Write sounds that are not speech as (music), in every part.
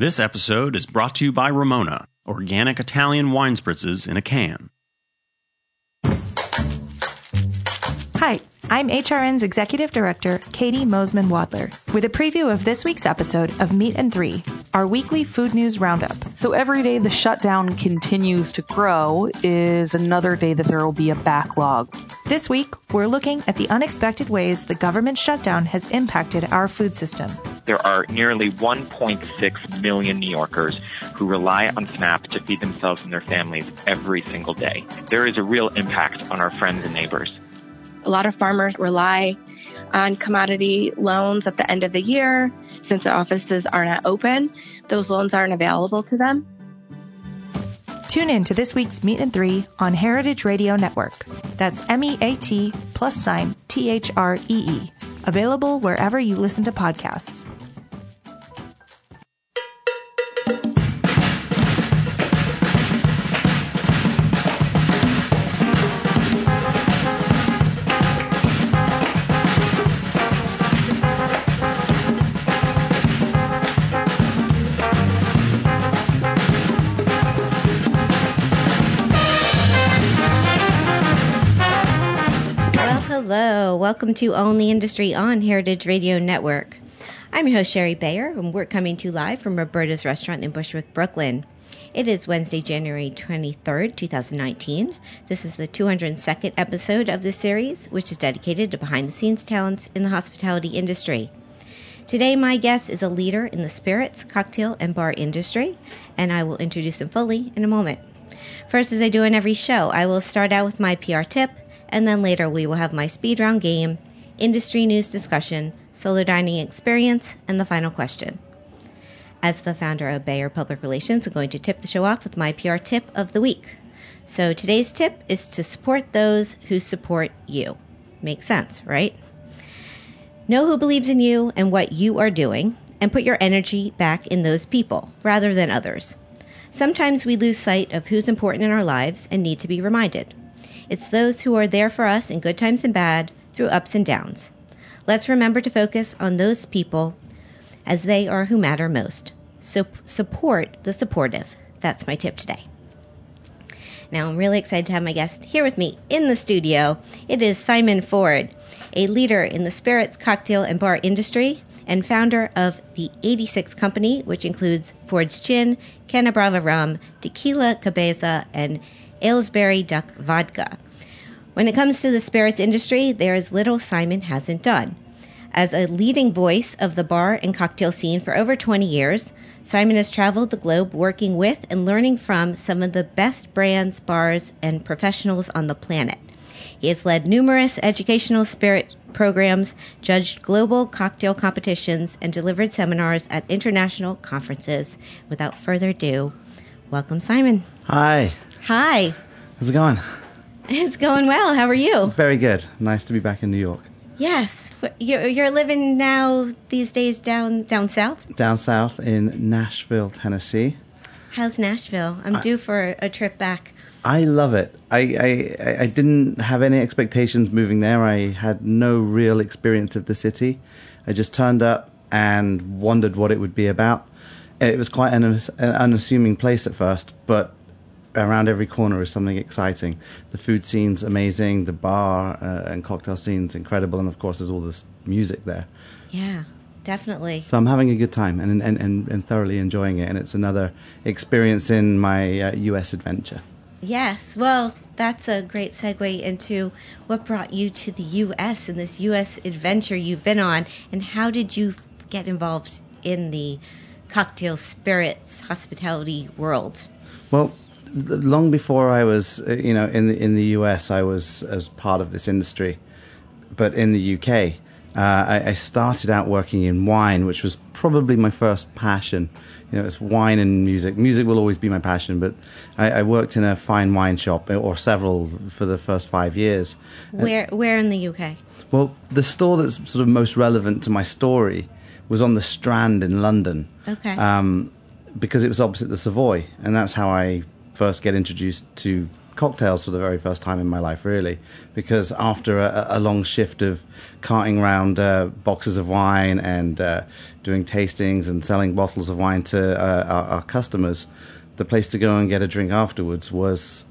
This episode is brought to you by Ramona, organic Italian wine spritzes in a can. Hi, I'm HRN's Executive Director, Caity Moseman Wadler, with a preview of this week's episode of Meat and Three, our weekly food news roundup. So every day the shutdown continues to grow is another day that there will be a backlog. This week, we're looking at the unexpected ways the government shutdown has impacted our food system. There are nearly 1.6 million New Yorkers who rely on SNAP to feed themselves and their families every single day. There is a real impact on our friends and neighbors. A lot of farmers rely on commodity loans at the end of the year. Since the offices are not open, those loans aren't available to them. Tune in to this week's Meat and Three on Heritage Radio Network. That's M E A T plus sign T H R E E. Available wherever you listen to podcasts. Welcome to All in the Industry on Heritage Radio Network. I'm your host, Shari Bayer, and we're coming to you live from Roberta's Restaurant in Bushwick, Brooklyn. It is Wednesday, January 23rd, 2019. This is the 202nd episode of this series, which is dedicated to behind the scenes talents in the hospitality industry. Today, my guest is a leader in the spirits, cocktail, and bar industry, and I will introduce him fully in a moment. First, as I do in every show, I will start out with my PR tip, and then later we will have my speed round game, industry news discussion, solo dining experience, and the final question. As the founder of Bayer Public Relations, I'm going to tip the show off with my PR tip of the week. So today's tip is to support those who support you. Makes sense, right? Know who believes in you and what you are doing, and put your energy back in those people rather than others. Sometimes we lose sight of who's important in our lives and need to be reminded. It's those who are there for us in good times and bad, through ups and downs. Let's remember to focus on those people as they are who matter most. So support the supportive. That's my tip today. Now, I'm really excited to have my guest here with me in the studio. It is Simon Ford, a leader in the spirits, cocktail, and bar industry and founder of the 86 Company, which includes Ford's Gin, Caña Brava Rum, Tequila Cabeza, and Aylesbury Duck Vodka. When it comes to the spirits industry, there is little Simon hasn't done. As a leading voice of the bar and cocktail scene for over 20 years, Simon has traveled the globe working with and learning from some of the best brands, bars, and professionals on the planet. He has led numerous educational spirit programs, judged global cocktail competitions, and delivered seminars at international conferences. Without further ado, welcome, Simon. Hi, Hi. how's it going? It's going well. How are you? Very good. Nice to be back in New York. Yes. You're, you're living now these days down down south? Down south in Nashville, Tennessee. How's Nashville? I'm due for a trip back. I love it. I, I, I- I didn't have any expectations moving there. I had no real experience of the city. I just turned up and wondered what it would be about. It was quite an, an unassuming place at first, but around every corner is something exciting. The food scene's amazing, the bar uh, and cocktail scene's incredible, and of course, there's all this music there. Yeah, definitely. So I'm having a good time and, and, and, and thoroughly enjoying it. And it's another experience in my uh, US adventure. Yes. Well, that's a great segue into what brought you to the U.S. and this U.S. adventure you've been on, and how did you get involved in the cocktail spirits hospitality world? Well, long before I was, uh, you know, in the, in the US, I was as part of this industry. But in the UK, uh, I, I started out working in wine, which was probably my first passion. You know, it's wine and music. Music will always be my passion, but I, I worked in a fine wine shop, or several, for the first five years. Where Where in the U.K.? Well, the store that's sort of most relevant to my story was on the Strand in London. Okay. Um, because it was opposite the Savoy, and that's how I first get introduced to cocktails for the very first time in my life, really, because after a, a long shift of carting around uh, boxes of wine and uh, doing tastings and selling bottles of wine to uh, our, our, customers, the place to go and get a drink afterwards was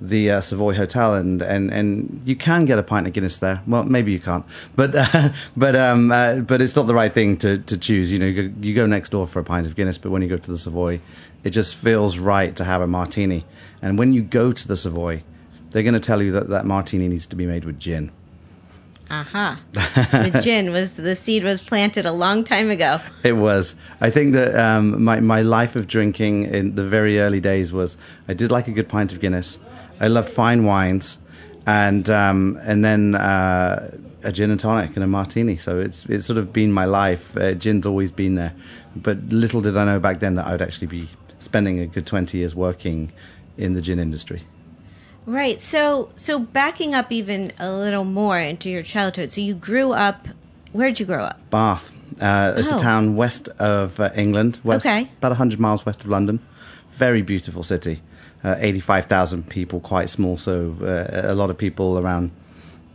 the uh, Savoy Hotel, and, and, and you can get a pint of Guinness there. Well, maybe you can't, but uh, (laughs) but um, uh, but it's not the right thing to, to choose. You know, you go, you go next door for a pint of Guinness, but when you go to the Savoy, it just feels right to have a martini. And when you go to the Savoy, they're going to tell you that that martini needs to be made with gin. Aha. Uh-huh. (laughs) the gin was the seed was planted a long time ago. It was. I think that um, my my life of drinking in the very early days was I did like a good pint of Guinness. I loved fine wines, and um, and then uh, a gin and tonic and a martini. So it's it's sort of been my life. Uh, gin's always been there, but little did I know back then that I would actually be spending a good twenty years working in the gin industry. Right. So so backing up even a little more into your childhood. So you grew up. Where did you grow up? Bath. Uh, it's oh. a town west of uh, England. West, okay. About hundred miles west of London. Very beautiful city uh, 85,000 people, quite small. So uh, a lot of people around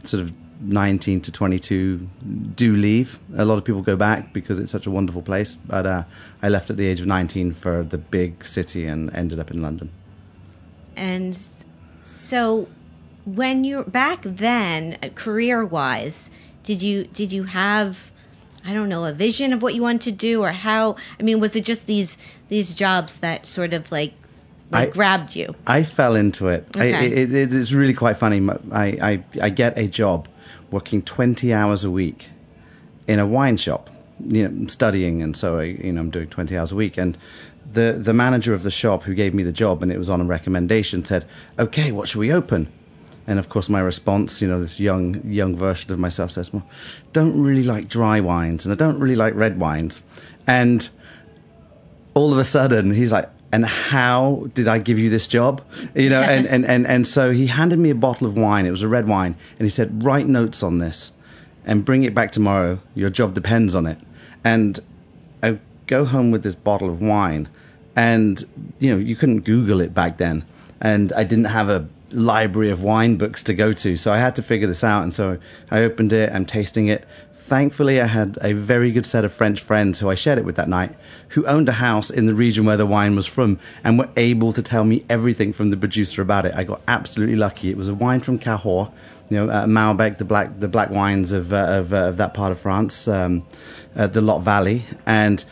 sort of 19 to 22 do leave. A lot of people go back because it's such a wonderful place. But uh, I left at the age of 19 for the big city and ended up in London. And so when you're back then, career wise, did you did you have I don't know a vision of what you wanted to do or how? I mean, was it just these these jobs that sort of like like I, grabbed you? I fell into it. Okay. I, it, it. It's really quite funny. I, I, I get a job working 20 hours a week in a wine shop, you know, studying, and so I, you know, I'm doing 20 hours a week. And the the manager of the shop who gave me the job, and it was on a recommendation, said, "Okay, what should we open?" And of course, my response, you know, this young young version of myself says, "Well, don't really like dry wines, and I don't really like red wines." And all of a sudden, he's like, and how did I give you this job? You know, and, and, and, and so he handed me a bottle of wine. It was a red wine. And he said, write notes on this and bring it back tomorrow. Your job depends on it. And I go home with this bottle of wine. And, you know, you couldn't Google it back then. And I didn't have a library of wine books to go to. So I had to figure this out. And so I opened it, I'm tasting it thankfully, I had a very good set of French friends who I shared it with that night, who owned a house in the region where the wine was from and were able to tell me everything from the producer about it. I got absolutely lucky. It was a wine from Cahors, you know, uh, Malbec, the black the black wines of uh, of, uh, of, that part of France, um, the Lot Valley, and.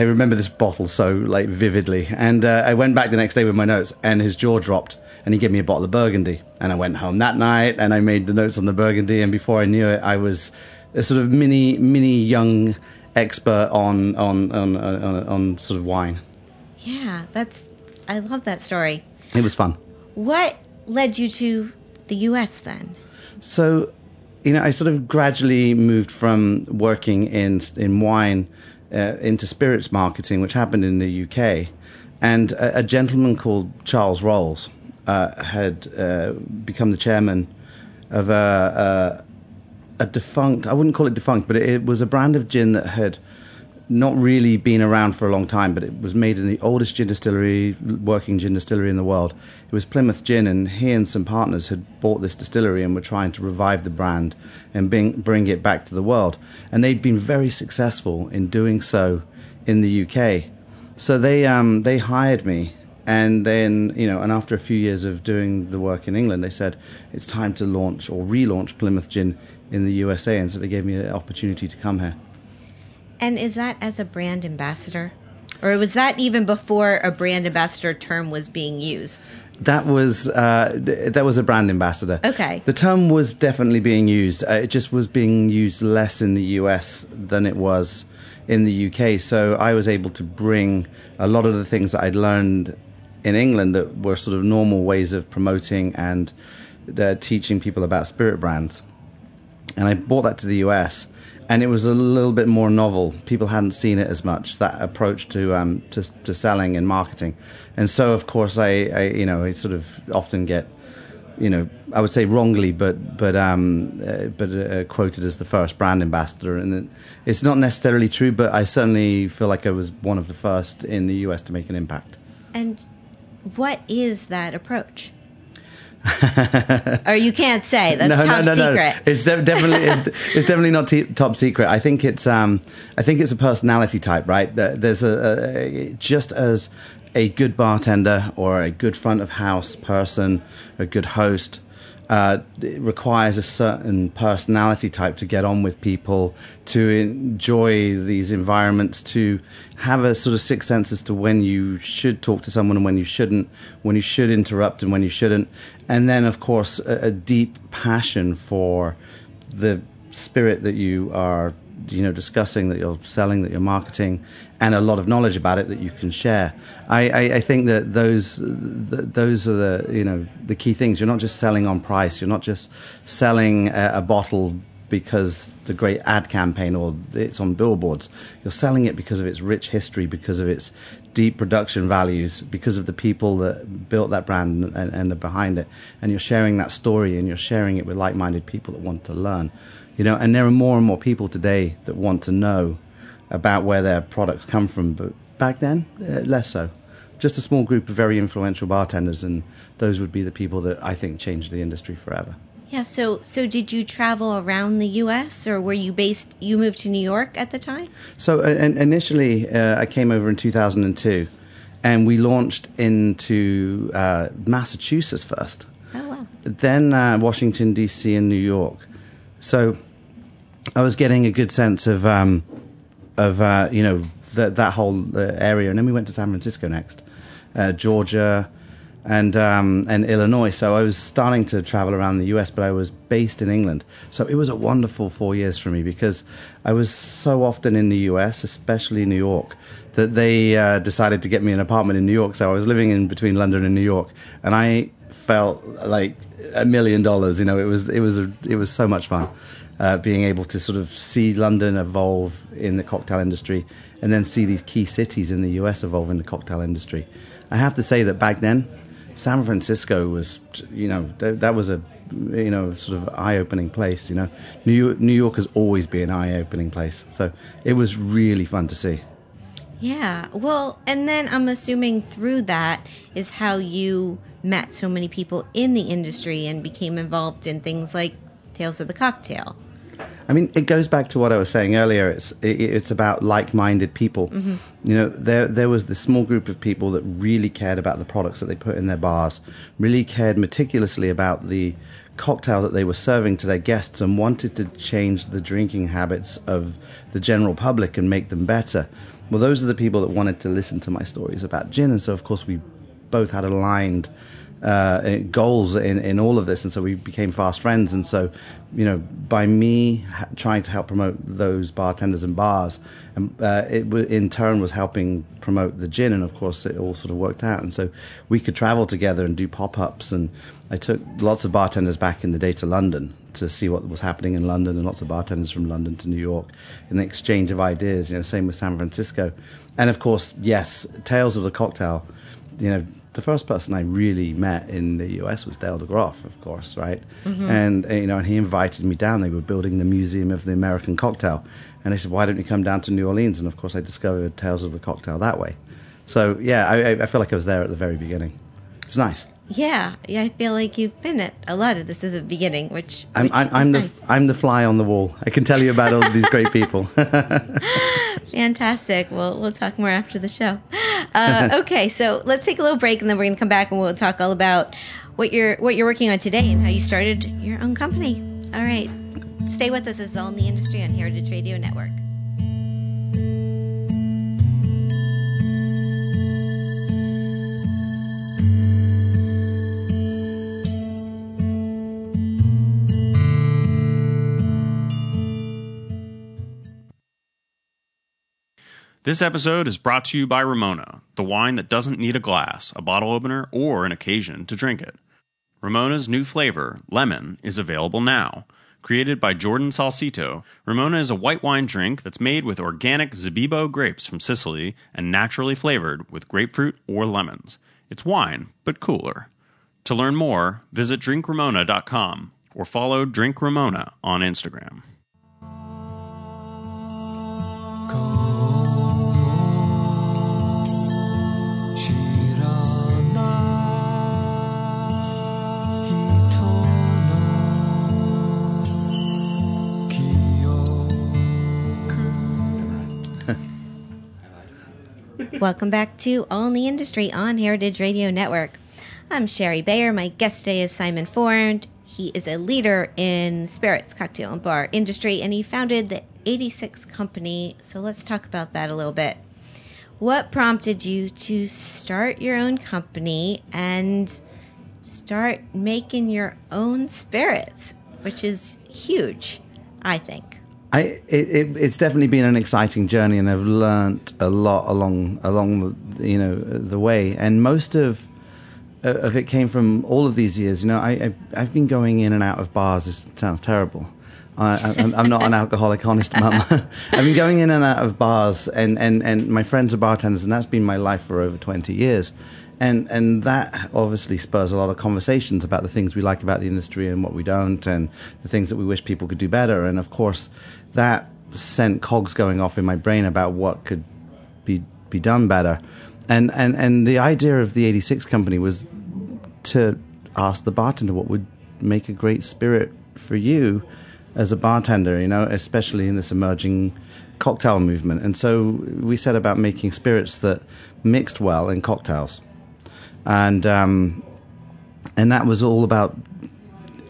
I remember this bottle so like vividly, and uh, I went back the next day with my notes, and his jaw dropped, and he gave me a bottle of Burgundy, and I went home that night, and I made the notes on the Burgundy, and before I knew it, I was a sort of mini mini young expert on on on on, on sort of wine. Yeah, that's I love that story. It was fun. What led you to the U.S. then? So, you know, I sort of gradually moved from working in in wine uh, into spirits marketing, which happened in the UK, and a, a gentleman called Charles Rolls uh, had uh, become the chairman of a, a defunct, I wouldn't call it defunct, but it, it, was a brand of gin that had not really been around for a long time, but it was made in the oldest gin distillery, working gin distillery in the world. It was Plymouth Gin, and he and some partners had bought this distillery and were trying to revive the brand and bring, bring it back to the world. And they'd been very successful in doing so in the UK. So they, um, they hired me and then, you know, and after a few years of doing the work in England, they said it's time to launch or relaunch Plymouth Gin in the USA, and so they gave me an opportunity to come here. And is that as a brand ambassador? Or was that even before a brand ambassador term was being used? That was uh, that was a brand ambassador. Okay. The term was definitely being used. Uh, it just was being used less in the US than it was in the UK. So I was able to bring a lot of the things that I'd learned in England that were sort of normal ways of promoting and uh, teaching people about spirit brands and I brought that to the US, and it was a little bit more novel. People hadn't seen it as much that approach to um, to, to selling and marketing, and so of course I, I you know I sort of often get you know, I would say wrongly, but but um, uh, but uh, quoted as the first brand ambassador, and it's not necessarily true, but I certainly feel like I was one of the first in the U.S. to make an impact. And what is that approach? Or you can't say that's (laughs) top secret. It's de- definitely it's, (laughs) it's, definitely not t- top secret. I think it's um I think it's a personality type, right? There's a, a just as a good bartender or a good front of house person, a good host uh, it requires a certain personality type to get on with people, to enjoy these environments, to have a sort of sixth sense as to when you should talk to someone and when you shouldn't, when you should interrupt and when you shouldn't. And then, of course, a, a deep passion for the spirit that you are you know discussing that you're selling that you're marketing and a lot of knowledge about it that you can share. I, I, I think that those those are the you know the key things. You're not just selling on price. You're not just selling a, a bottle because the great ad campaign or it's on billboards. You're selling it because of its rich history because of its deep production values because of the people that built that brand and, and are behind it. And you're sharing that story and you're sharing it with like-minded people that want to learn. You know, and there are more and more people today that want to know about where their products come from, but back then, uh, less so. Just a small group of very influential bartenders, and those would be the people that I think changed the industry forever. Yeah. So, so did you travel around the U.S. or were you based? You moved to New York at the time. So, uh, initially, uh, I came over in 2002, and we launched into uh, Massachusetts first. Oh wow. Then uh, Washington D.C. and New York. So, I was getting a good sense of um, of uh, you know that that whole uh, area, and then we went to San Francisco next, uh, Georgia, and um, and Illinois. So I was starting to travel around the U.S., but I was based in England. So it was a wonderful four years for me because I was so often in the U.S., especially New York, that they uh, decided to get me an apartment in New York. So I was living in between London and New York, and I felt like a million dollars. You know, it was it was a, it was so much fun uh, being able to sort of see London evolve in the cocktail industry and then see these key cities in the US evolve in the cocktail industry. I have to say that back then, San Francisco was, you know, that, that was a, you know, sort of eye-opening place. You know, New York, New York has always been an eye-opening place, so it was really fun to see. Yeah, well, and then I'm assuming through that is how you met so many people in the industry and became involved in things like Tales of the Cocktail. I mean, it goes back to what I was saying earlier. It's it's about like-minded people. Mm-hmm. You know, there there was this small group of people that really cared about the products that they put in their bars, really cared meticulously about the cocktail that they were serving to their guests, and wanted to change the drinking habits of the general public and make them better. Well, those are the people that wanted to listen to my stories about gin, and so of course we both had aligned uh, goals in, in all of this, and so we became fast friends. And so, you know, by me ha- trying to help promote those bartenders and bars, and uh, it w- in turn was helping promote the gin, and of course, it all sort of worked out. And so we could travel together and do pop ups, and I took lots of bartenders back in the day to London to see what was happening in London, and lots of bartenders from London to New York, in the exchange of ideas. You know, same with San Francisco, and of course, yes, Tales of the Cocktail. You know, the first person I really met in the US was Dale DeGroff, of course, right? Mm-hmm. And you know, and he invited me down. They were building the Museum of the American Cocktail, and they said, "Why don't you come down to New Orleans?" And of course, I discovered Tales of the Cocktail that way. So yeah, I, I feel like I was there at the very beginning. It's nice. Yeah, yeah, I feel like you've been at a lot of this at the beginning, which, I'm, which I'm, I'm the nice. I'm the fly on the wall. I can tell you about all these great people. (laughs) Fantastic. Well, we'll talk more after the show. Uh, (laughs) okay, so let's take a little break, and then we're going to come back and we'll talk all about what you're what you're working on today and how you started your own company. All right, stay with us. This is all in the industry on Heritage Radio Network. This episode is brought to you by Ramona, the wine that doesn't need a glass, a bottle opener, or an occasion to drink it. Ramona's new flavor, lemon, is available now. Created by Jordan Salcito, Ramona is a white wine drink that's made with organic Zibibbo grapes from Sicily and naturally flavored with grapefruit or lemons. It's wine, but cooler. To learn more, visit drinkramona.com or follow Drink Ramona on Instagram. Welcome back to All in the Industry on Heritage Radio Network. I'm Shari Bayer. My guest today is Simon Ford. He is a leader in spirits, cocktail, and bar industry, and he founded the 86 Company. So let's talk about that a little bit. What prompted you to start your own company and start making your own spirits, which is huge, I think. I, it, it, it's definitely been an exciting journey, and I've learnt a lot along along the, you know the way. And most of uh, of it came from all of these years. You know, I, I have been going in and out of bars. This sounds terrible. I, I'm not an alcoholic, honest mum. (laughs) I've been going in and out of bars, and, and, and my friends are bartenders, and that's been my life for over 20 years and and that obviously spurs a lot of conversations about the things we like about the industry and what we don't, and the things that we wish people could do better. And of course, that sent cogs going off in my brain about what could be be done better. And and and the idea of the 86 company was to ask the bartender what would make a great spirit for you as a bartender, you know, especially in this emerging cocktail movement. And so we set about making spirits that mixed well in cocktails and um, and that was all about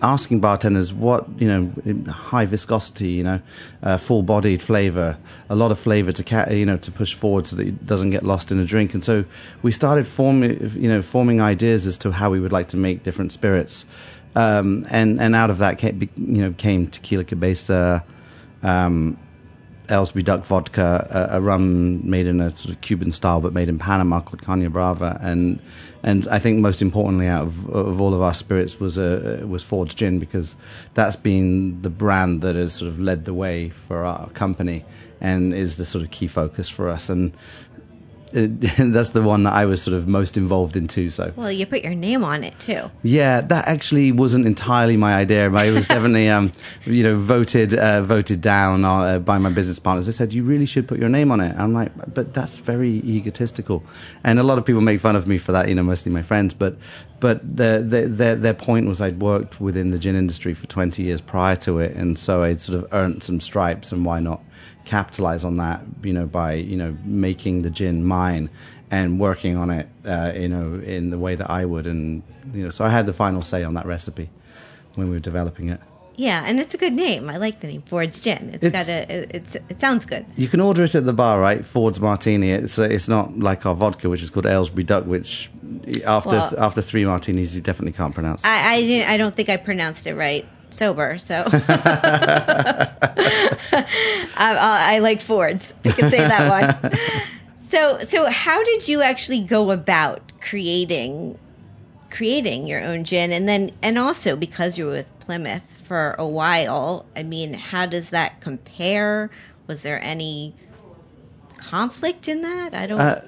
asking bartenders what you know high viscosity you know uh, full bodied flavor a lot of flavor to ca- you know to push forward so that it doesn't get lost in a drink. And so we started forming you know forming ideas as to how we would like to make different spirits. Um, and and out of that came, you know came tequila cabeza um, Aylesbury Duck vodka, a, a, rum made in a sort of Cuban style, but made in Panama called Caña Brava, and and I think most importantly, out of, of all of our spirits was a was Ford's Gin because that's been the brand that has sort of led the way for our company and is the sort of key focus for us. And (laughs) that's the one that I was sort of most involved in too. So well, you put your name on it too. Yeah, that actually wasn't entirely my idea. But it was (laughs) definitely, um, you know, voted uh, voted down uh, by my business partners. They said you really should put your name on it. I'm like, but that's very egotistical, and a lot of people make fun of me for that. You know, mostly my friends, but but the, the, their their point was I'd worked within the gin industry for 20 years prior to it, and so I'd sort of earned some stripes, and why not? Capitalize on that, you know, by you know making the gin mine and working on it, uh, you know, in the way that I would, and you know, so I had the final say on that recipe when we were developing it. Yeah, and it's a good name. I like the name Ford's Gin. it's, it's got a it's it sounds good. You can order it at the bar, right? Ford's Martini. It's uh, it's not like our vodka, which is called Aylesbury Duck, which after well, after three martinis you definitely can't pronounce. I I, didn't, I don't think I pronounced it right sober, so (laughs) (laughs) I, I, like Fords. I can say that one. (laughs) so, so how did you actually go about creating creating your own gin, and then and also because you were with Plymouth for a while? I mean, how does that compare? Was there any conflict in that? I don't. Uh,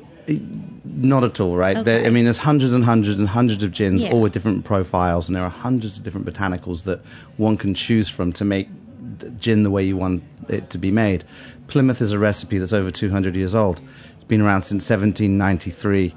not at all, right? Okay. I mean, there's hundreds and hundreds and hundreds of gins, yeah. all with different profiles, and there are hundreds of different botanicals that one can choose from to make gin the way you want it to be made. Plymouth is a recipe that's over 200 years old. It's been around since 1793,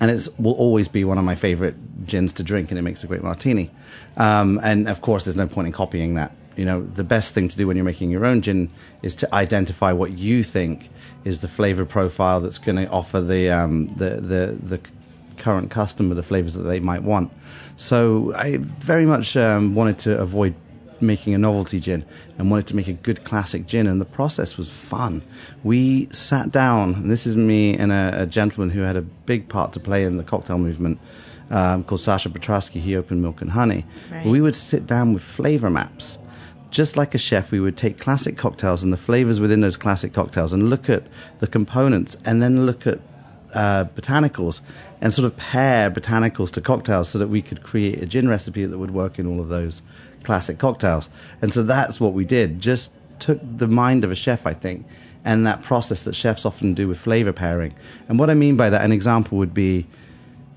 and it will always be one of my favorite gins to drink, and it makes a great martini. Um, and of course, there's no point in copying that you know the best thing to do when you're making your own gin is to identify what you think is the flavor profile that's going to offer the, um, the the the current customer the flavors that they might want. So I very much um, wanted to avoid making a novelty gin and wanted to make a good classic gin, and the process was fun. We sat down, and this is me and a, a gentleman who had a big part to play in the cocktail movement. Um, called Sasha Petraske. He opened Milk and Honey. Right. We would sit down with flavor maps just like a chef, we would take classic cocktails and the flavors within those classic cocktails and look at the components and then look at uh, botanicals and sort of pair botanicals to cocktails so that we could create a gin recipe that would work in all of those classic cocktails. And so that's what we did. Just took the mind of a chef, I think, and that process that chefs often do with flavor pairing. And what I mean by that, an example would be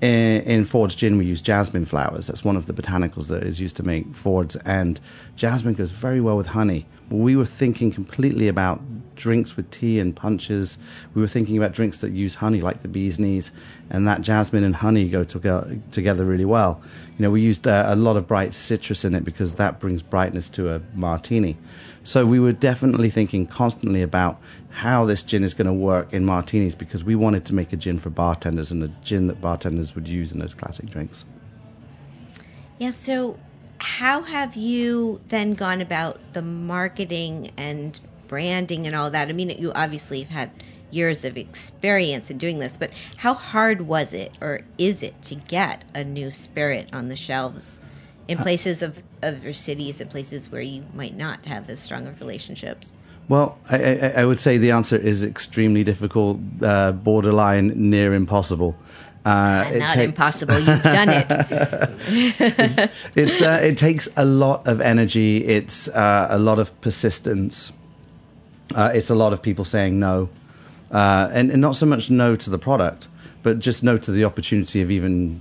in, in Ford's gin, we use jasmine flowers. That's one of the botanicals that is used to make Ford's, and jasmine goes very well with honey. we were thinking completely about drinks with tea and punches. We were thinking about drinks that use honey, like the bee's knees, and that jasmine and honey go to, together really well. You know, we used uh, a lot of bright citrus in it because that brings brightness to a martini. So we were definitely thinking constantly about how this gin is going to work in martinis because we wanted to make a gin for bartenders and a gin that bartenders would use in those classic drinks. Yeah, so how have you then gone about the marketing and branding and all that? I mean, you obviously have had years of experience in doing this, but how hard was it or is it to get a new spirit on the shelves in places of, of your cities and places where you might not have as strong of relationships? Well, I, I, I would say the answer is extremely difficult, uh, borderline near impossible. Uh, Not takes, impossible. You've done it. it's, (laughs) it's uh, it takes a lot of energy. It's uh, a lot of persistence. Uh, it's a lot of people saying no, uh, and, and, not so much no to the product, but just no to the opportunity of even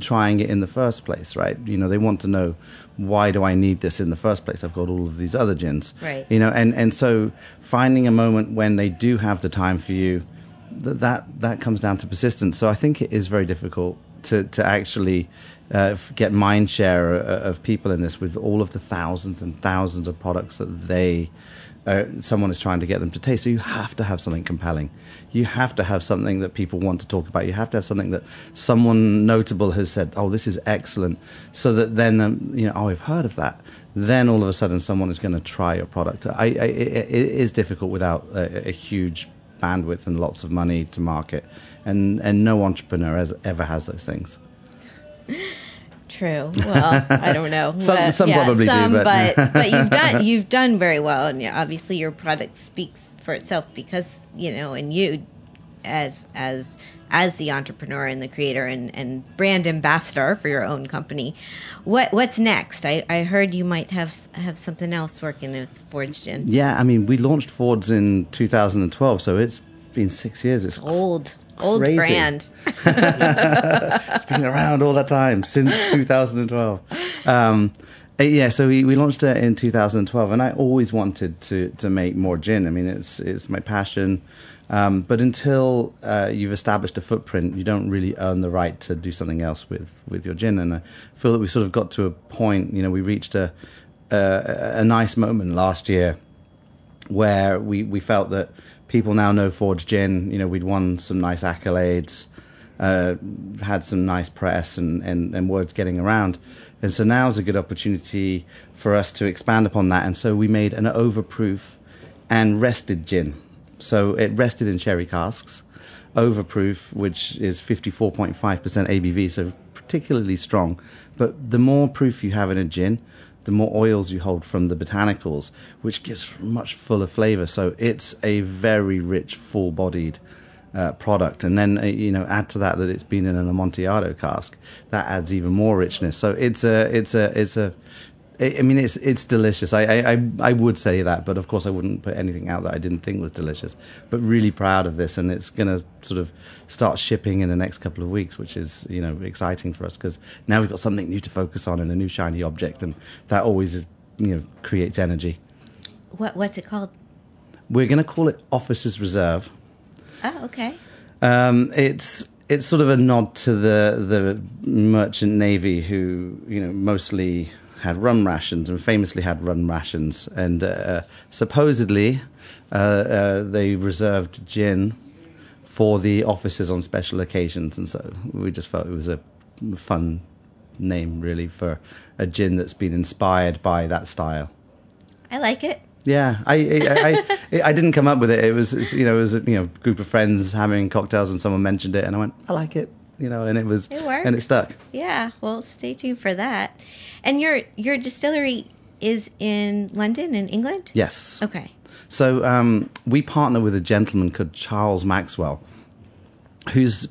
trying it in the first place. Right? You know, they want to know why do I need this in the first place? I've got all of these other gins. Right. You know, and and so finding a moment when they do have the time for you that, that that comes down to persistence. So I think it is very difficult to to actually uh, get mind share uh, of people in this with all of the thousands and thousands of products that they uh, someone is trying to get them to taste. So you have to have something compelling. You have to have something that people want to talk about. You have to have something that someone notable has said, "Oh, this is excellent," so that then um, you know, "Oh, I've heard of that." Then all of a sudden, someone is going to try your product. I, I, it, it is difficult without a, a huge bandwidth and lots of money to market, and and no entrepreneur has, ever has those things. (laughs) True. Well, I don't know. (laughs) some but, some yeah, probably some, do, but but, (laughs) but you've done you've done very well, and obviously your product speaks for itself because you know, and you as as as the entrepreneur and the creator and, and brand ambassador for your own company. What what's next? I, I heard you might have have something else working with Fords Gin. Yeah, I mean we launched Fords in 2012, so it's been six years. It's old. Old crazy. brand. (laughs) it's been around all that time since (laughs) 2012. Um, uh, yeah, so we, we launched it in 2012, and I always wanted to to make more gin. I mean, it's it's my passion. Um, but until uh, you've established a footprint, you don't really earn the right to do something else with, with your gin. And I feel that we sort of got to a point, you know, we reached a, a, a nice moment last year where we, we felt that people now know Fords Gin. You know, we'd won some nice accolades, uh, had some nice press and, and, and words getting around. And so now is a good opportunity for us to expand upon that. And so we made an overproof and rested gin. So it rested in sherry casks, overproof, which is 54.5% ABV, so particularly strong. But the more proof you have in a gin, the more oils you hold from the botanicals, which gives much fuller flavor. So it's a very rich, full bodied uh, product. And then, uh, you know, add to that that it's been in an Amontillado cask, that adds even more richness. So it's a, it's a, it's a, I mean, it's it's delicious. I, I I would say that, but of course, I wouldn't put anything out that I didn't think was delicious. But really proud of this, and it's going to sort of start shipping in the next couple of weeks, which is you know exciting for us because now we've got something new to focus on and a new shiny object, and that always is you know creates energy. What what's it called? We're going to call it Officers Reserve. Oh, okay. Um, it's it's sort of a nod to the the merchant navy who you know mostly had rum rations and famously had rum rations. And uh, supposedly uh, uh, they reserved gin for the officers on special occasions. And so we just felt it was a fun name, really, for a gin that's been inspired by that style. I like it. Yeah, I I, I, I didn't come up with it. It was, you know it was a you know group of friends having cocktails and someone mentioned it and I went I like it you know, and it was it worked. and it stuck. Yeah, well, stay tuned for that. And your your distillery is in London, in England. Yes. Okay. So um, we partner with a gentleman called Charles Maxwell, who's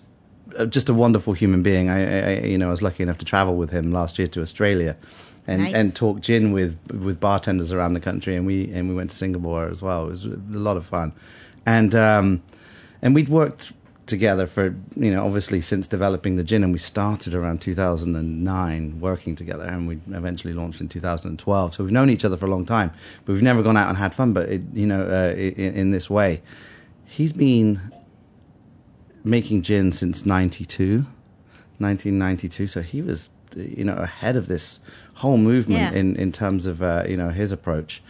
uh, just a wonderful human being. I, I, you know, I was lucky enough to travel with him last year to Australia, and, nice. and talk gin with with bartenders around the country. And we and we went to Singapore as well. It was a lot of fun, and um, and we'd worked together for you know obviously since developing the gin and we started around 2009 working together and we eventually launched in 2012 so we've known each other for a long time but we've never gone out and had fun but it, you know uh, in, in this way. He's been making gin since 92 1992 so he was you know ahead of this whole movement Yeah. in in terms of uh, you know his approach.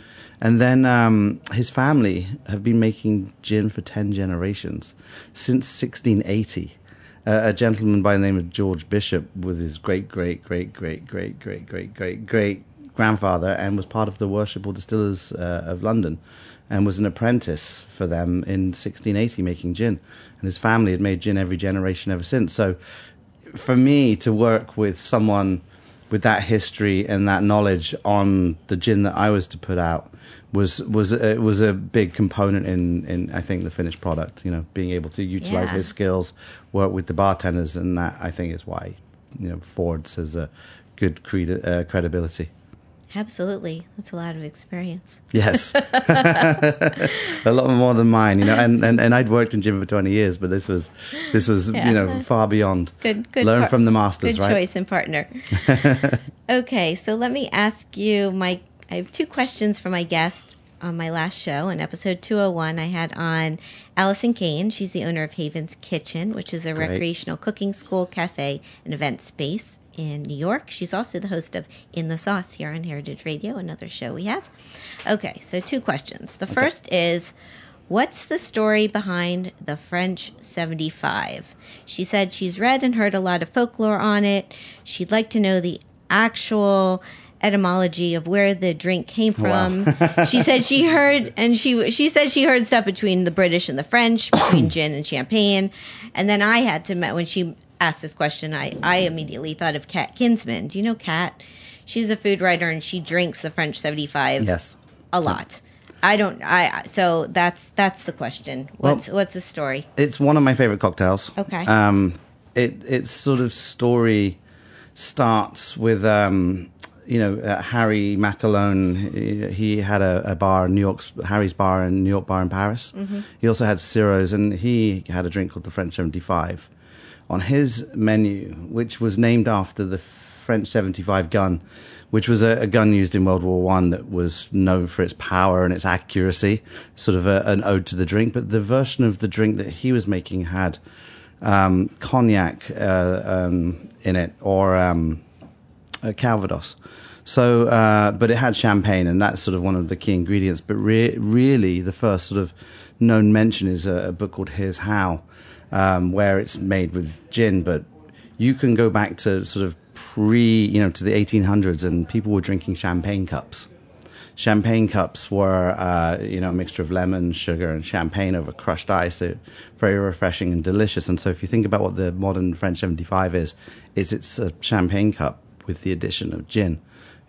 And then um, his family have been making gin for 10 generations. Since 1680 uh, a gentleman by the name of George Bishop with his great great great great great great great great great grandfather and was part of the worshipful distillers uh, of London and was an apprentice for them in 1680 making gin. And his family had made gin every generation ever since. So for me to work with someone with that history and that knowledge on the gin that I was to put out was was uh, was a big component in in I think the finished product. You know, being able to utilize Yeah. his skills, work with the bartenders, and that I think is why you know Ford's has a good uh, credibility. Absolutely. That's a lot of experience. Yes, (laughs) (laughs) a lot more than mine. You know, and, and, and I'd worked in gym for twenty years, but this was this was Yeah. you know far beyond. Good, good. Learn par- from the masters, Good right? choice and partner. (laughs) okay, so let me ask you my. I have two questions for my guest on my last show. In episode 201, I had on Alison Cayne. She's the owner of Haven's Kitchen, which is a Great. recreational cooking school, cafe, and event space in New York. She's also the host of In the Sauce here on Heritage Radio, another show we have. Okay, so two questions. The first is. What's the story behind the French 75? She said she's read and heard a lot of folklore on it. She'd like to know the actual etymology of where the drink came from. (laughs) she said she heard and she she said she heard stuff between the British and the French, between (clears throat) gin and champagne. And then I had to when she asked this question, I I immediately thought of Kat Kinsman. Do you know Kat? She's a food writer and she drinks the French 75 Yes. a lot. I don't. I so that's that's the question. What's what's the story? It's one of my favorite cocktails. Okay. Um, it its sort of story starts with um, you know uh, Harry MacElhone. He, he had a, a bar, in New York's Harry's bar, and New York bar in Paris. He also had Ciro's, and he had a drink called the French Seventy Five. On his menu, which was named after the French Seventy Five gun, which was a, a gun used in World War One that was known for its power and its accuracy, sort of a, an ode to the drink. But the version of the drink that he was making had um, cognac uh, um, in it or um, uh, Calvados. So, uh, but it had champagne, and that's sort of one of the key ingredients. But re- really, the first sort of known mention is a, a book called Here's How, um, where it's made with gin. But you can go back to sort of pre, you know, to the 1800s, and people were drinking champagne cups. Champagne cups were, uh, you know, a mixture of lemon, sugar, and champagne over crushed ice. Very refreshing and delicious. And so, if you think about what the modern French 75 is, is it's a champagne cup with the addition of gin.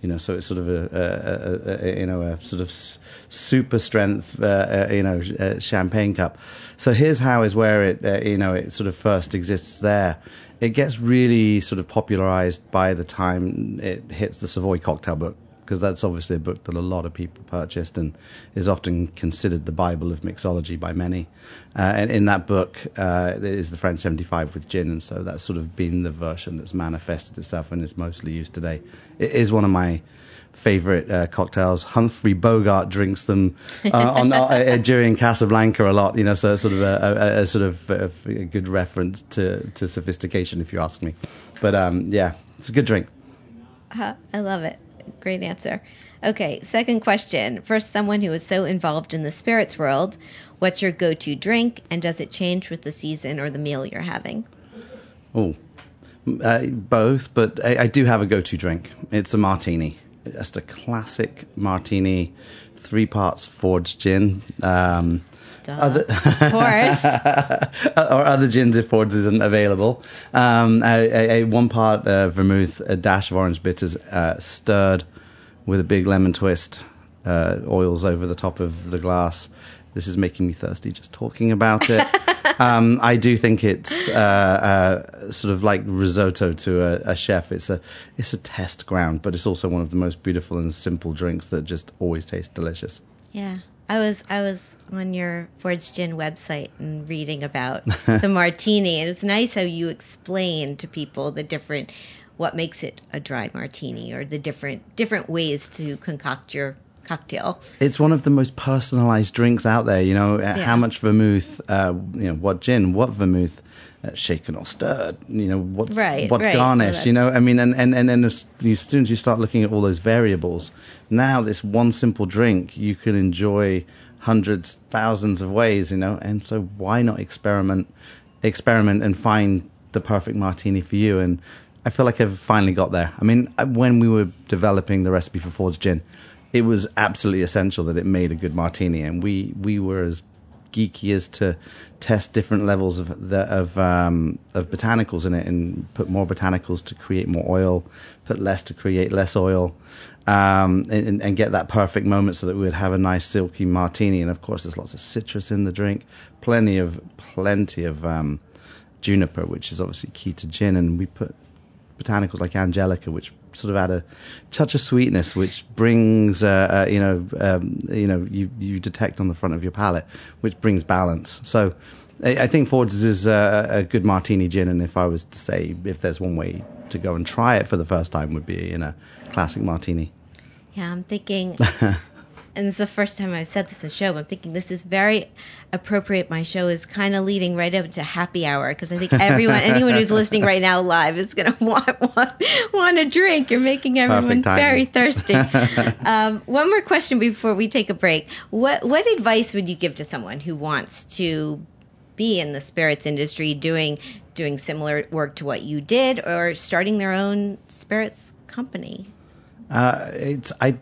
You know, so it's sort of a, a, a, a you know a sort of super strength uh, uh, you know uh, champagne cup. So here's how is where it uh, you know it sort of first exists there. It gets really sort of popularized by the time it hits the Savoy Cocktail Book because that's obviously a book that a lot of people purchased and is often considered the Bible of mixology by many. Uh, and in that book uh, is the French 75 with gin, and so that's sort of been the version that's manifested itself and is mostly used today. It is one of my favorite uh, cocktails. Humphrey Bogart drinks them uh, (laughs) on uh, uh, during Casablanca a lot. You know, so it's sort of a, a, a sort of a, a good reference to, to sophistication, if you ask me. But um, yeah, it's a good drink. Uh, I love it. Great answer. Okay, second question. For someone who is so involved in the spirits world, what's your go to drink and does it change with the season or the meal you're having? Oh, uh, both, but I, I do have a go-to drink. It's a martini, just a classic martini, three parts Ford's gin. Um, Duh. Other- of course. (laughs) or other gins if Ford's isn't available. Um, a, a, a one part uh, vermouth, a dash of orange bitters, uh, stirred with a big lemon twist, uh, oils over the top of the glass. This is making me thirsty just talking about it. (laughs) um, I do think it's uh, uh, sort of like risotto to a, a chef. It's a it's a test ground, but it's also one of the most beautiful and simple drinks that just always tastes delicious. yeah. I was I was on your Ford's Gin website and reading about (laughs) the martini, and it's nice how you explain to people the different what makes it a dry martini or the different different ways to concoct your cocktail. It's one of the most personalized drinks out there. You know, uh, Yeah. how much vermouth, uh, you know, what gin, what vermouth, uh, Uh, shaken or stirred, you know, what, Right, what right. garnish, you know, I mean, and, and, and then as, as soon as you start looking at all those variables, now this one simple drink you can enjoy hundreds, thousands of ways, you know, and so why not experiment, experiment and find the perfect martini for you? And I feel like I've finally got there. I mean, uh, when we were developing the recipe for Ford's Gin, it was absolutely essential that it made a good martini, and we we were as geeky as to test different levels of the, of um, of botanicals in it, and put more botanicals to create more oil, put less to create less oil, um, and, and get that perfect moment so that we would have a nice silky martini. And of course, there's lots of citrus in the drink, plenty of plenty of um, juniper, which is obviously key to gin, and we put botanicals like angelica, which sort of add a touch of sweetness, which brings uh, uh, you know um, you know you you detect on the front of your palate, which brings balance. So. I I think Ford's is a, a good martini gin, and if I was to say if there's one way to go and try it for the first time, would be in a classic martini. Yeah, I'm thinking, (laughs) and it's the first time I've said this in a show. But I'm thinking this is very appropriate. My show is kind of leading right up to happy hour because I think everyone, (laughs) anyone who's listening right now live, is going (laughs) to want, want want a drink. You're making everyone very thirsty. (laughs) um, one more question before we take a break. What what advice would you give to someone who wants to be in the spirits industry, doing doing similar work to what you did, or starting their own spirits company? Uh, it's I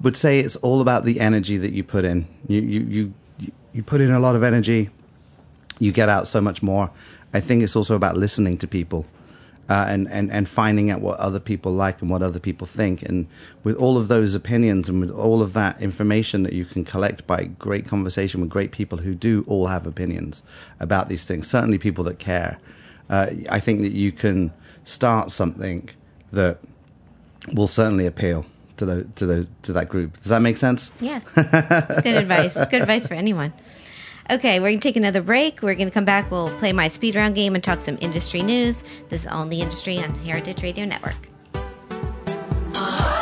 would say it's all about the energy that you put in. You you you you put in a lot of energy, you get out so much more. I think it's also about listening to people. Uh, and, and, and finding out what other people like and what other people think. And with all of those opinions and with all of that information that you can collect by great conversation with great people who do all have opinions about these things, certainly people that care, uh, I think that you can start something that will certainly appeal to the to the to that group. Does that make sense? Yes. It's good advice. It's good advice for anyone. Okay, we're going to take another break. We're going to come back. We'll play my speed round game and talk some industry news. This is All in the Industry on Heritage Radio Network. Ah.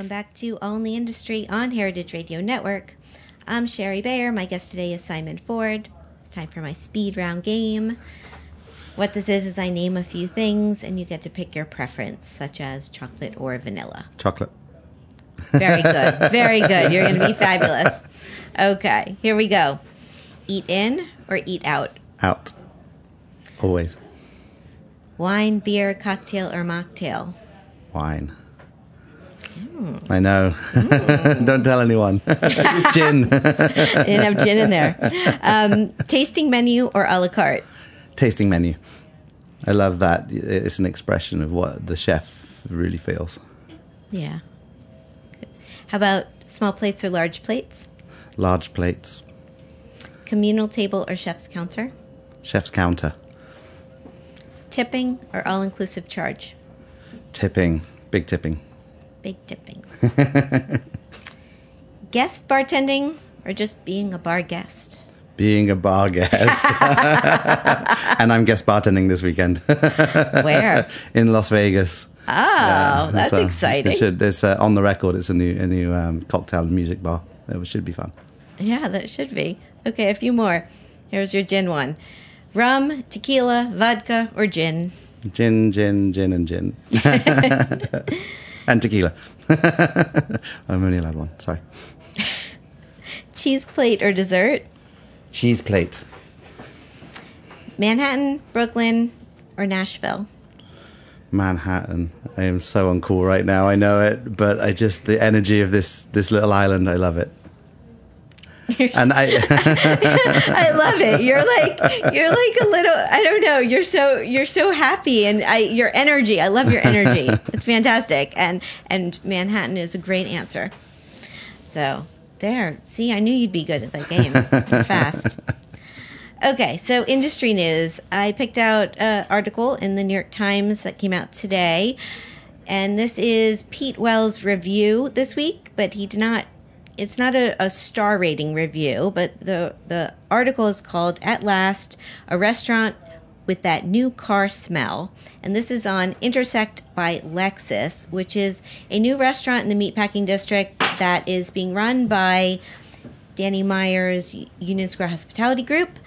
Welcome back to All in the Industry on Heritage Radio Network. I'm Shari Bayer. My guest today is Simon Ford. It's time for my speed round game. What this is is I name a few things and you get to pick your preference, such as chocolate or vanilla. Chocolate. Very good. (laughs) Very good. You're going to be fabulous. Okay, here we go. Eat in or eat out? Out. Always. Wine, beer, cocktail, or mocktail? Wine. I know. (laughs) Don't tell anyone. (laughs) Gin. (laughs) I didn't have gin in there. Um, tasting menu or a la carte? Tasting menu. I love that. It's an expression of what the chef really feels. Yeah. How about small plates or large plates? Large plates. Communal table or chef's counter? Chef's counter. Tipping or all inclusive charge? Tipping. Big tipping. Big tipping. (laughs) guest bartending or just being a bar guest? Being a bar guest. (laughs) and I'm guest bartending this weekend (laughs) Where? in Las Vegas. Oh, Yeah, that's so exciting. It should, it's uh, on the record. It's a new, a new um, cocktail and music bar. It should be fun. Yeah, that should be. Okay, a few more. Here's your gin one rum, tequila, vodka, or gin. Gin, gin, gin, and gin. And tequila. (laughs) I'm only allowed one. Sorry. Cheese plate or dessert? Cheese plate. Manhattan, Brooklyn, or Nashville? Manhattan. I am so uncool right now. I know it, but I just the energy of this this little island. I love it. (laughs) and I, I love it. You're like you're like a little. I don't know. You're so you're so happy, and I your energy. I love your energy. (laughs) it's fantastic. And and Manhattan is a great answer. So there. See, I knew you'd be good at that game. (laughs) Fast. Okay, so industry news. I picked out an article in the New York Times that came out today, and this is Pete Wells' review this week, but he did not. It's not a, a star rating review, but the the article is called "At Last: A Restaurant with That New Car Smell," and this is on Intersect by Lexus, which is a new restaurant in the meatpacking district that is being run by Danny Meyer's Union Square Hospitality Group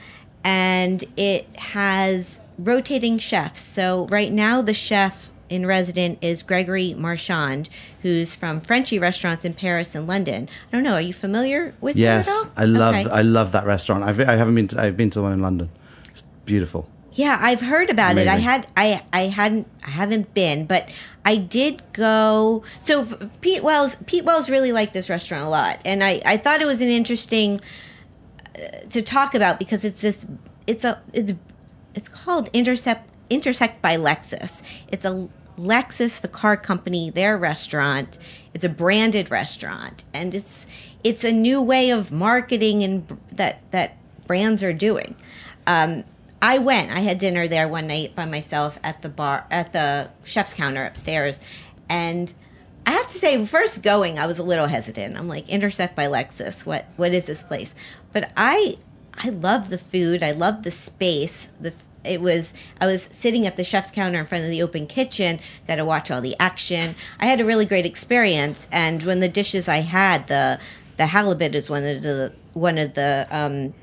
and it has rotating chefs. So right now the chef in resident is Gregory Marchand, who's from Frenchie restaurants in Paris and London. I don't know. Are you familiar with? yes, him at all? I love Okay. I love that restaurant. I've, I haven't been. To, I've been to the one in London. It's beautiful. Yeah, I've heard about it. I had I I hadn't I haven't been, but I did go. So Pete Wells Pete Wells really liked this restaurant a lot, and I I thought it was an interesting uh, to talk about because it's this it's a it's it's called Intercept Intersect by Lexus. It's a Lexus, the car company, their restaurant. It's a branded restaurant, and it's it's a new way of marketing and that that brands are doing. Um, I went. I had dinner there one night by myself at the bar at the chef's counter upstairs, and I have to say, first going, I was a little hesitant. I'm like, Intersect by Lexus. What what is this place? But I I love the food. I love the space. The it was I was sitting at the chef's counter in front of the open kitchen. Got to watch all the action. I had a really great experience. And when the dishes I had, the the halibut is one of the one of the um,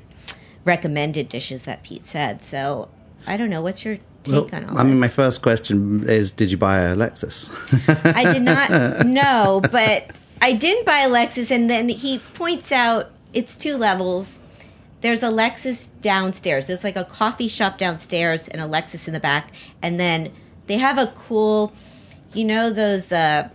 recommended dishes that Pete said. So I don't know. What's your take on all this? I mean, my first question is, did you buy a Lexus? (laughs) I did not (laughs) know, but I didn't buy a Lexus. And then he points out it's two levels. There's a Lexus downstairs. There's like a coffee shop downstairs and a Lexus in the back. And then they have a cool, you know, those uh,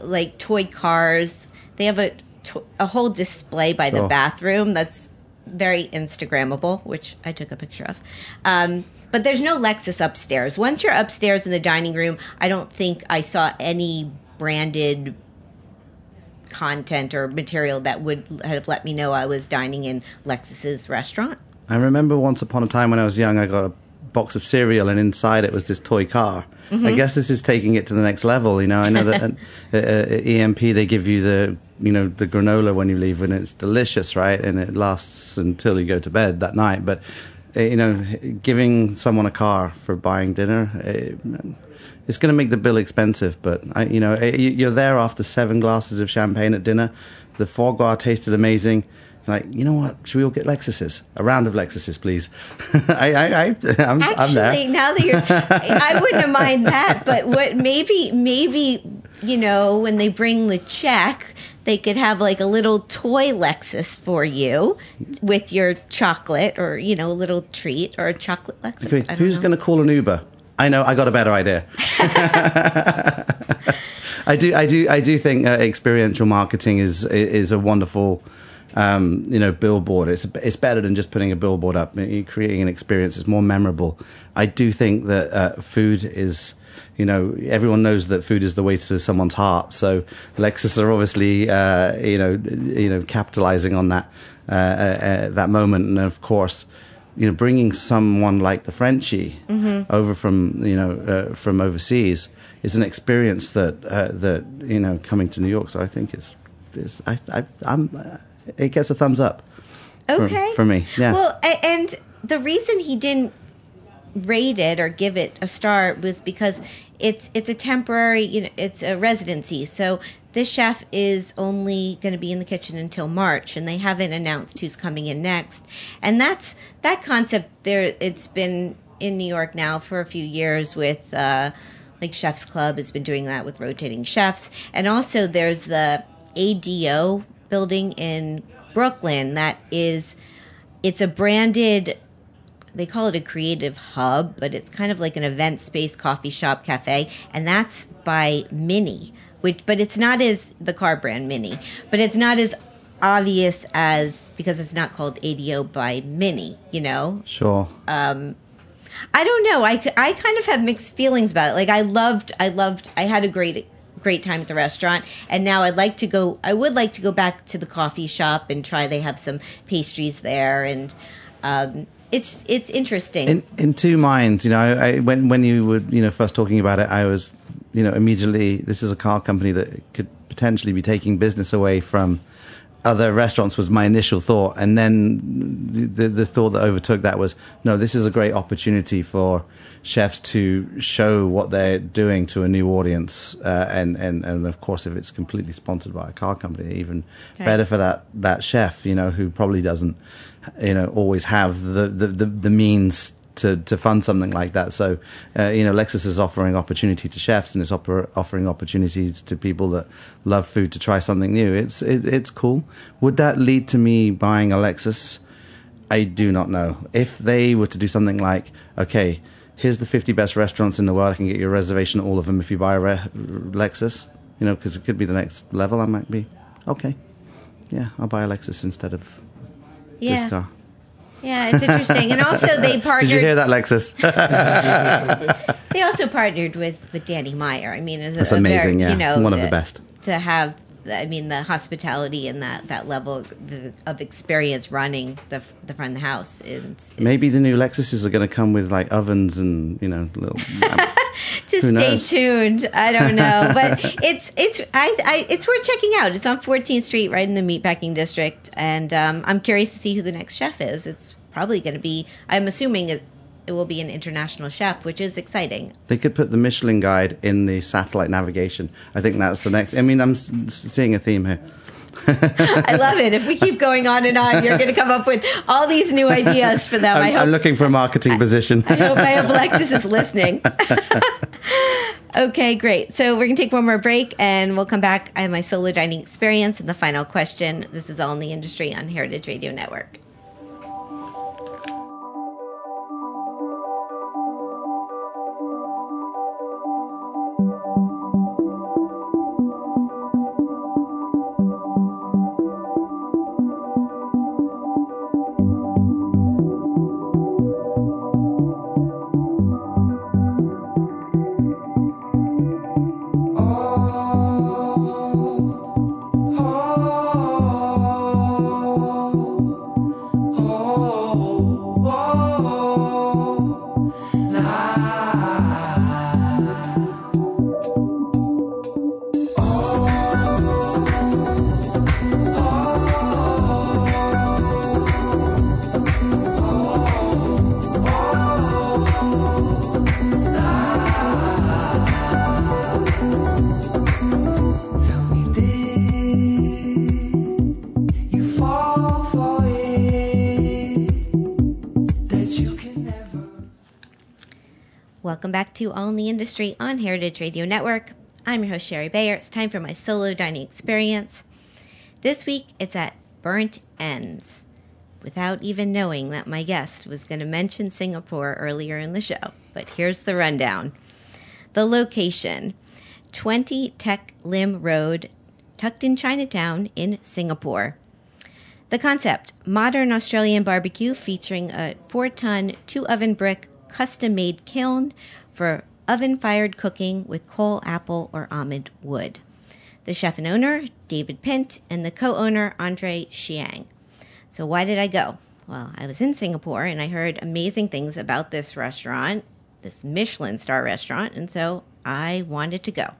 like toy cars. They have a, to- a whole display by the bathroom that's very Instagrammable, which I took a picture of. Um, but there's no Lexus upstairs. Once you're upstairs in the dining room, I don't think I saw any branded content or material that would have let me know I was dining in Lexus's restaurant. I remember once upon a time when I was young, I got a box of cereal, and inside it was this toy car. Mm-hmm. I guess this is taking it to the next level. You know, I know that (laughs) at, uh, EMP they give you the you know the granola when you leave, and it's delicious, right? And it lasts until you go to bed that night. But uh, you know, giving someone a car for buying dinner. Uh, it's going to make the bill expensive, but I, you know, you- you're there after seven glasses of champagne at dinner. The foie gras tasted amazing. Like, you know what? Should we all get Lexuses? A round of Lexuses, please. (laughs) I, I, I, I'm, I'm Actually, there. now that you're, I wouldn't have mind that. But what maybe, maybe you know, when they bring the check, they could have like a little toy Lexus for you with your chocolate, or you know, a little treat or a chocolate Lexus. Okay, who's going to call an Uber? I know. I got a better idea. (laughs) I do. I do. I do think uh, experiential marketing is is a wonderful, um, you know, billboard. It's it's better than just putting a billboard up. You're creating an experience. It's more memorable. I do think that uh, food is. You know, everyone knows that food is the way to someone's heart. So Lexus are obviously, uh, you know, you know, capitalizing on that uh, uh, uh, that moment, and of course, you know, bringing someone like the Frenchie over from you know uh, from overseas is an experience that uh, that you know coming to New York. So I think it's, it's I, I I'm uh, it gets a thumbs up. Okay. for me, yeah. Well, and the reason he didn't rate it or give it a star was because it's it's a temporary, you know, it's a residency. So this chef is only going to be in the kitchen until March, and they haven't announced who's coming in next. And that's that concept. There, it's been in New York now for a few years with uh, like Chefs Club has been doing that with rotating chefs, and also there's the ADO building in Brooklyn that is it's a branded they call it a creative hub, but it's kind of like an event space, coffee shop, cafe, and that's by Mini. Which, but it's not as the car brand Mini, but it's not as obvious as because it's not called ADO by Mini. You know, Sure. I don't know. I, I kind of have mixed feelings about it. Like I loved, I loved, I had a great great time at the restaurant, and now I'd like to go. I would like to go back to the coffee shop and try. They have some pastries there, and um, it's it's interesting. in in two minds you know I, when when you were you know first talking about it i was you know immediately this is a car company that could potentially be taking business away from other restaurants was my initial thought and then the, the the thought that overtook that was no this is a great opportunity for chefs to show what they're doing to a new audience uh, and and and of course if it's completely sponsored by a car company even Right. better for that that chef you know who probably doesn't you know always have the the, the, the means to, to fund something like that. So, uh, you know, Lexus is offering opportunity to chefs and it's offering opportunities to people that love food to try something new. It's it, it's cool. Would that lead to me buying a Lexus? I do not know. If they were to do something like, okay, here's the 50 best restaurants in the world. I can get you a reservation at all of them if you buy a re- Lexus. You know, because it could be the next level. I might be okay. Yeah, I'll buy a Lexus instead of yeah, this car. yeah, it's interesting. And also they partnered. (laughs) Did you hear that, Lexus? (laughs) They also partnered with with Danny Meyer. I mean, it's That's very- amazing, yeah. you know, One of the best. to have. I mean, the hospitality and that that level of, of experience running the the front of the house. Is, is Maybe the new Lexuses are going to come with like ovens and you know little. (laughs) just stay tuned. I don't know, but (laughs) it's it's I, I it's worth checking out. It's on 14th Street, right in the meatpacking district, and um, I'm curious to see who the next chef is. It's probably going to be. I'm assuming it. It will be an international chef, which is exciting. they could put the Michelin guide in the satellite navigation. I think that's the next. I mean, I'm seeing a theme here. I love it. If we keep going on and on, you're going to come up with all these new ideas for them. I I'm, hope. I'm looking for a marketing position. I hope, I hope Alexis is listening. (laughs) okay, great. So we're going to take one more break and we'll come back. I have my solo dining experience and the final question. This is all in the industry on Heritage Radio Network. Welcome back to All in the Industry on Heritage Radio Network. I'm your host, Shari Bayer. It's time for my solo dining experience. This week, it's at Burnt Ends, without even knowing that my guest was going to mention Singapore earlier in the show. But here's the rundown. The location 20 Teck Lim Road, tucked in Chinatown in Singapore. The concept modern Australian barbecue featuring a four ton, two oven brick, custom made kiln for oven fired cooking with coal, apple, or almond wood. The chef and owner, David Pynt, and the co owner, Andre Chiang. So, why did I go? Well, I was in Singapore and I heard amazing things about this restaurant, this Michelin star restaurant, and so I wanted to go.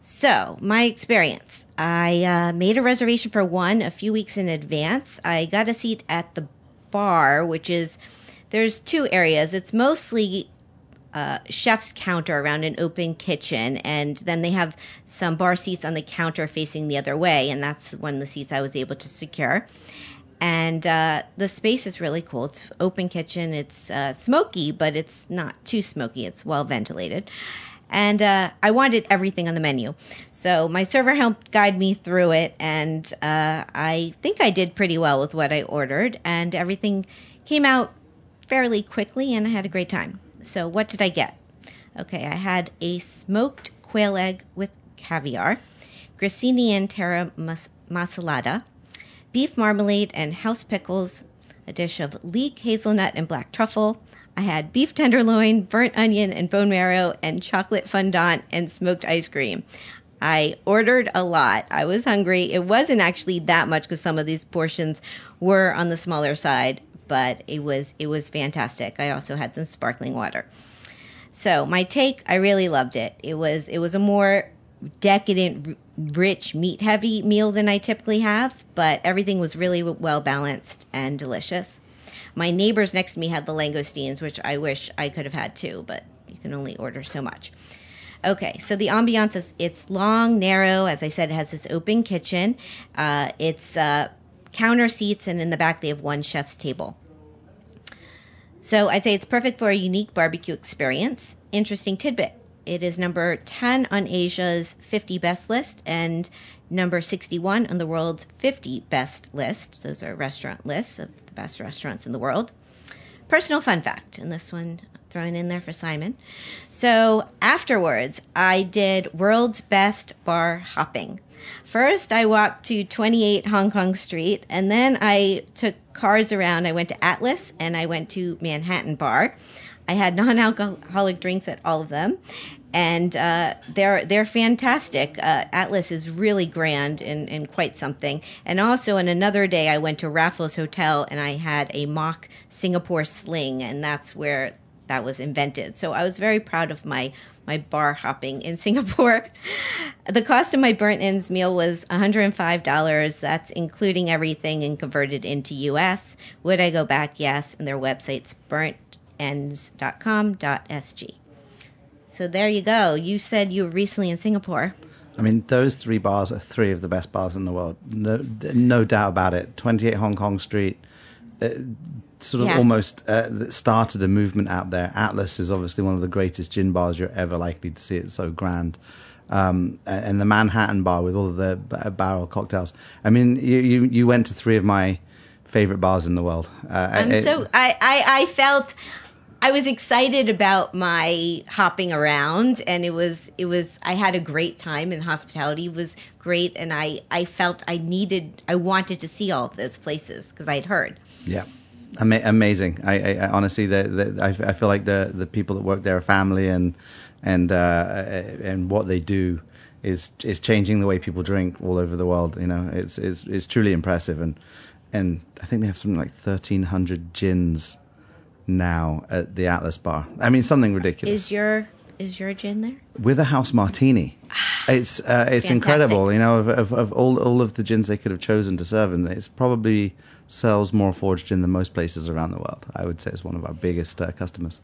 So, my experience. I uh, made a reservation for one a few weeks in advance. I got a seat at the bar, which is there's two areas. It's mostly uh, chef's counter around an open kitchen, and then they have some bar seats on the counter facing the other way, and that's one of the seats I was able to secure. and uh, the space is really cool. It's open kitchen. It's uh, smoky, but it's not too smoky. It's well ventilated. And uh, I wanted everything on the menu. So my server helped guide me through it, and uh, I think I did pretty well with what I ordered, and everything came out fairly quickly, and I had a great time. So, what did I get? Okay, I had a smoked quail egg with caviar, grissini and terra mas- masalata, beef marmalade and house pickles, a dish of leek hazelnut and black truffle. I had beef tenderloin, burnt onion and bone marrow, and chocolate fondant and smoked ice cream. I ordered a lot. I was hungry. It wasn't actually that much because some of these portions were on the smaller side, but it was it was fantastic. I also had some sparkling water. So my take, I really loved it. It was it was a more decadent, rich, meat heavy meal than I typically have, but everything was really well balanced and delicious. My neighbors next to me had the langoustines, which I wish I could have had too, but you can only order so much. Okay, so the ambiance is it's long, narrow. As I said, it has this open kitchen. Uh, it's uh, counter seats, and in the back they have one chef's table. So I'd say it's perfect for a unique barbecue experience. Interesting tidbit. It is number 10 on Asia's 50 best list and number 61 on the world's 50 best list. Those are restaurant lists of the best restaurants in the world. Personal fun fact, and this one thrown in there for Simon. So afterwards, I did world's best bar hopping. First, I walked to 28 Hong Kong Street, and then I took cars around. I went to Atlas and I went to Manhattan Bar. I had (laughs) non-alcoholic drinks at all of them, and uh, they're they're fantastic. Uh, Atlas is really grand and, and quite something. And also, on another day, I went to Raffles Hotel and I had a mock Singapore sling, and that's where that was invented. So I was very proud of my my bar hopping in (laughs) Singapore. the cost of my burnt ends meal was $105. That's including everything and converted into US. Would I go back? Yes. And their website's burntends.com.sg. So there you go. You said you were recently in Singapore. I mean, those three bars are three of the best bars in the world. No, no doubt about it. 28 Hong Kong Street, uh, sort of Yeah. almost uh, started a movement out there. Atlas is obviously one of the greatest gin bars you're ever likely to see. It's so grand. Um, and the Manhattan bar with all of the barrel cocktails. I mean, you, you, you went to three of my favorite bars in the world. Uh, I'm it- so I, I I felt I was excited about my hopping around and it was it was I had a great time and hospitality was great and I I felt I needed I wanted to see all of those places because I'd heard. Yeah, Ama- amazing. I, I, I honestly, the, the, I, I feel like the the people that work there are family, and and uh, and what they do is is changing the way people drink all over the world. You know, it's it's it's truly impressive, and and I think they have something like thirteen hundred gins now at the Atlas Bar. I mean, something ridiculous Is your is your gin there? with a house martini. It's uh, it's Fantastic. incredible, you know, of, of, of all all of the gins they could have chosen to serve, and it's probably sells more Ford's gin than most places around the world. I would say it's one of our biggest uh, customers.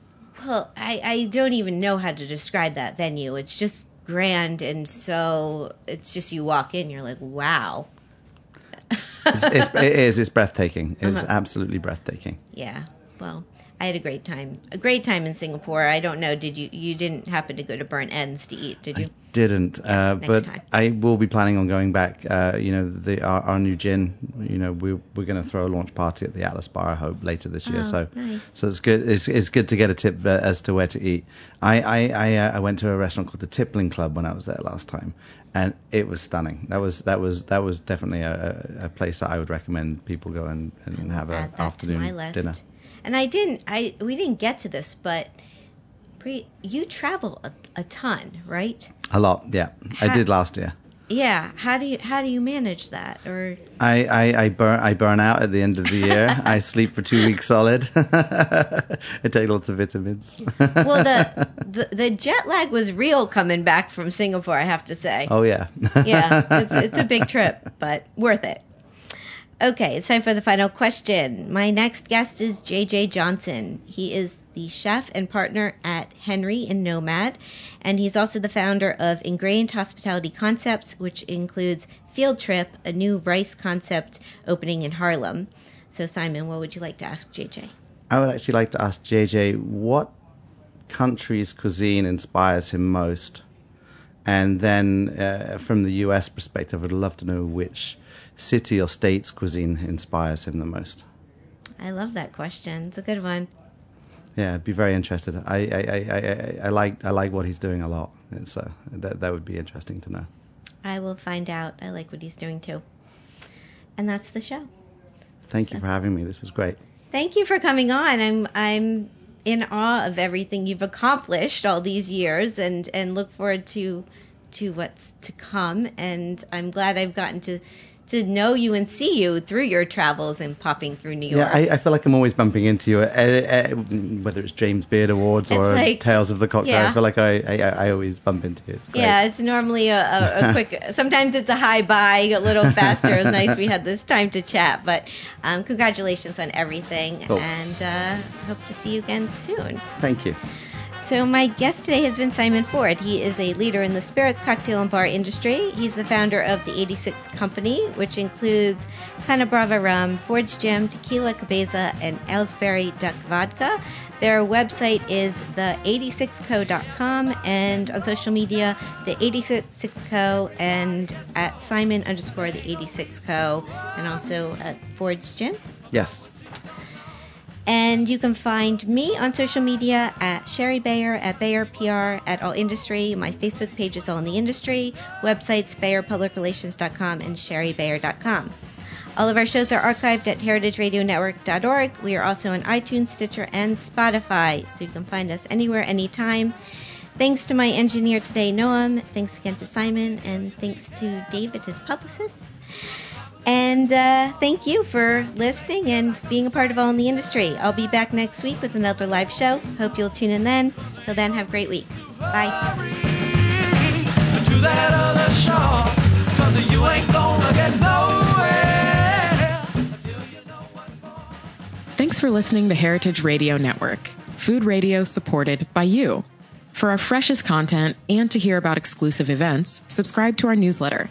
Well, I, I don't even know how to describe that venue. It's just grand and so it's just you walk in, you're like, wow. It's, it's, it is. It's breathtaking. (laughs) It's Uh-huh. absolutely breathtaking. Yeah. Well, I had a great time. A great time in Singapore. I don't know. Did you? You didn't happen to go to Burnt Ends to eat, did you? I Didn't, uh, next but time. I will be planning on going back. Uh, you know, the, our, our new gin. You know, we, we're going to throw a launch party at the Atlas Bar. I hope later this year. Oh, so, nice. so it's good. It's, it's good to get a tip uh, as to where to eat. I I I, uh, I went to a restaurant called the Tippling Club when I was there last time, and it was stunning. That was that was that was definitely a, a place that I would recommend people go and, and have an afternoon to my list. dinner. And I didn't. I we didn't get to this, but Bree, you travel a, a ton, right? A lot, yeah. I did last year. Yeah. How do you how do you manage that? Or I, I, I burn I burn out at the end of the year. (laughs) I sleep for two weeks solid. (laughs) I take lots of vitamins. (laughs) well, the, the the jet lag was real coming back from Singapore. I have to say. oh yeah. yeah, it's it's a big trip, but worth it. Okay, it's time for the final question. My next guest is JJ Johnson. He is the chef and partner at Henry and Nomad, and he's also the founder of Ingrained Hospitality Concepts, which includes Field Trip, a new rice concept opening in Harlem. So, Simon, what would you like to ask JJ? I would actually like to ask JJ what country's cuisine inspires him most, and then uh, from the US perspective, I'd love to know which city or state's cuisine inspires him the most. I love that question. It's a good one. Yeah, I'd be very interested. I I, I, I, I like I like what he's doing a lot, and so uh, that that would be interesting to know. I will find out. I like what he's doing too. And that's the show. Thank you for having me. This was great. Thank you for coming on. I'm I'm in awe of everything you've accomplished all these years and and look forward to to what's to come and I'm glad I've gotten to to know you and see you through your travels and popping through New York. Yeah, I, I feel like I'm always bumping into you, uh, uh, whether it's James Beard Awards or like- Tales of the Cocktail. yeah. I feel like I, I, I always bump into you. It's. Yeah, it's normally a, a, a quick. (laughs) sometimes it's a high buy, a little faster. It's nice we had this time to chat. But um, congratulations on everything, Cool. and uh, hope to see you again soon. Thank you. So, my guest today has been Simon Ford. He is a leader in the spirits, cocktail, and bar industry. He's the founder of the 86 Company, which includes Caña Brava Rum, Ford's Gin, Tequila Cabeza, and Aylesbury Duck Vodka. Their website is the86co.com and on social media, the 86co and at Simon underscore the 86co and also at Ford's Gin. Yes. And you can find me on social media at Shari Bayer, at Bayer PR, at All Industry. My Facebook page is All in the Industry. Websites BayerPublicRelations.com and ShariBayer.com. All of our shows are archived at heritageradionetwork.org. We are also on iTunes, Stitcher, and Spotify, so you can find us anywhere, anytime. Thanks to my engineer today, Noam. Thanks again to Simon, and thanks to David, his publicist. And uh, thank you for listening and being a part of All in the Industry. I'll be back next week with another live show. Hope you'll tune in then. Till then, have a great week. Bye. Thanks for listening to Heritage Radio Network, food radio supported by you. For our freshest content and to hear about exclusive events, subscribe to our newsletter.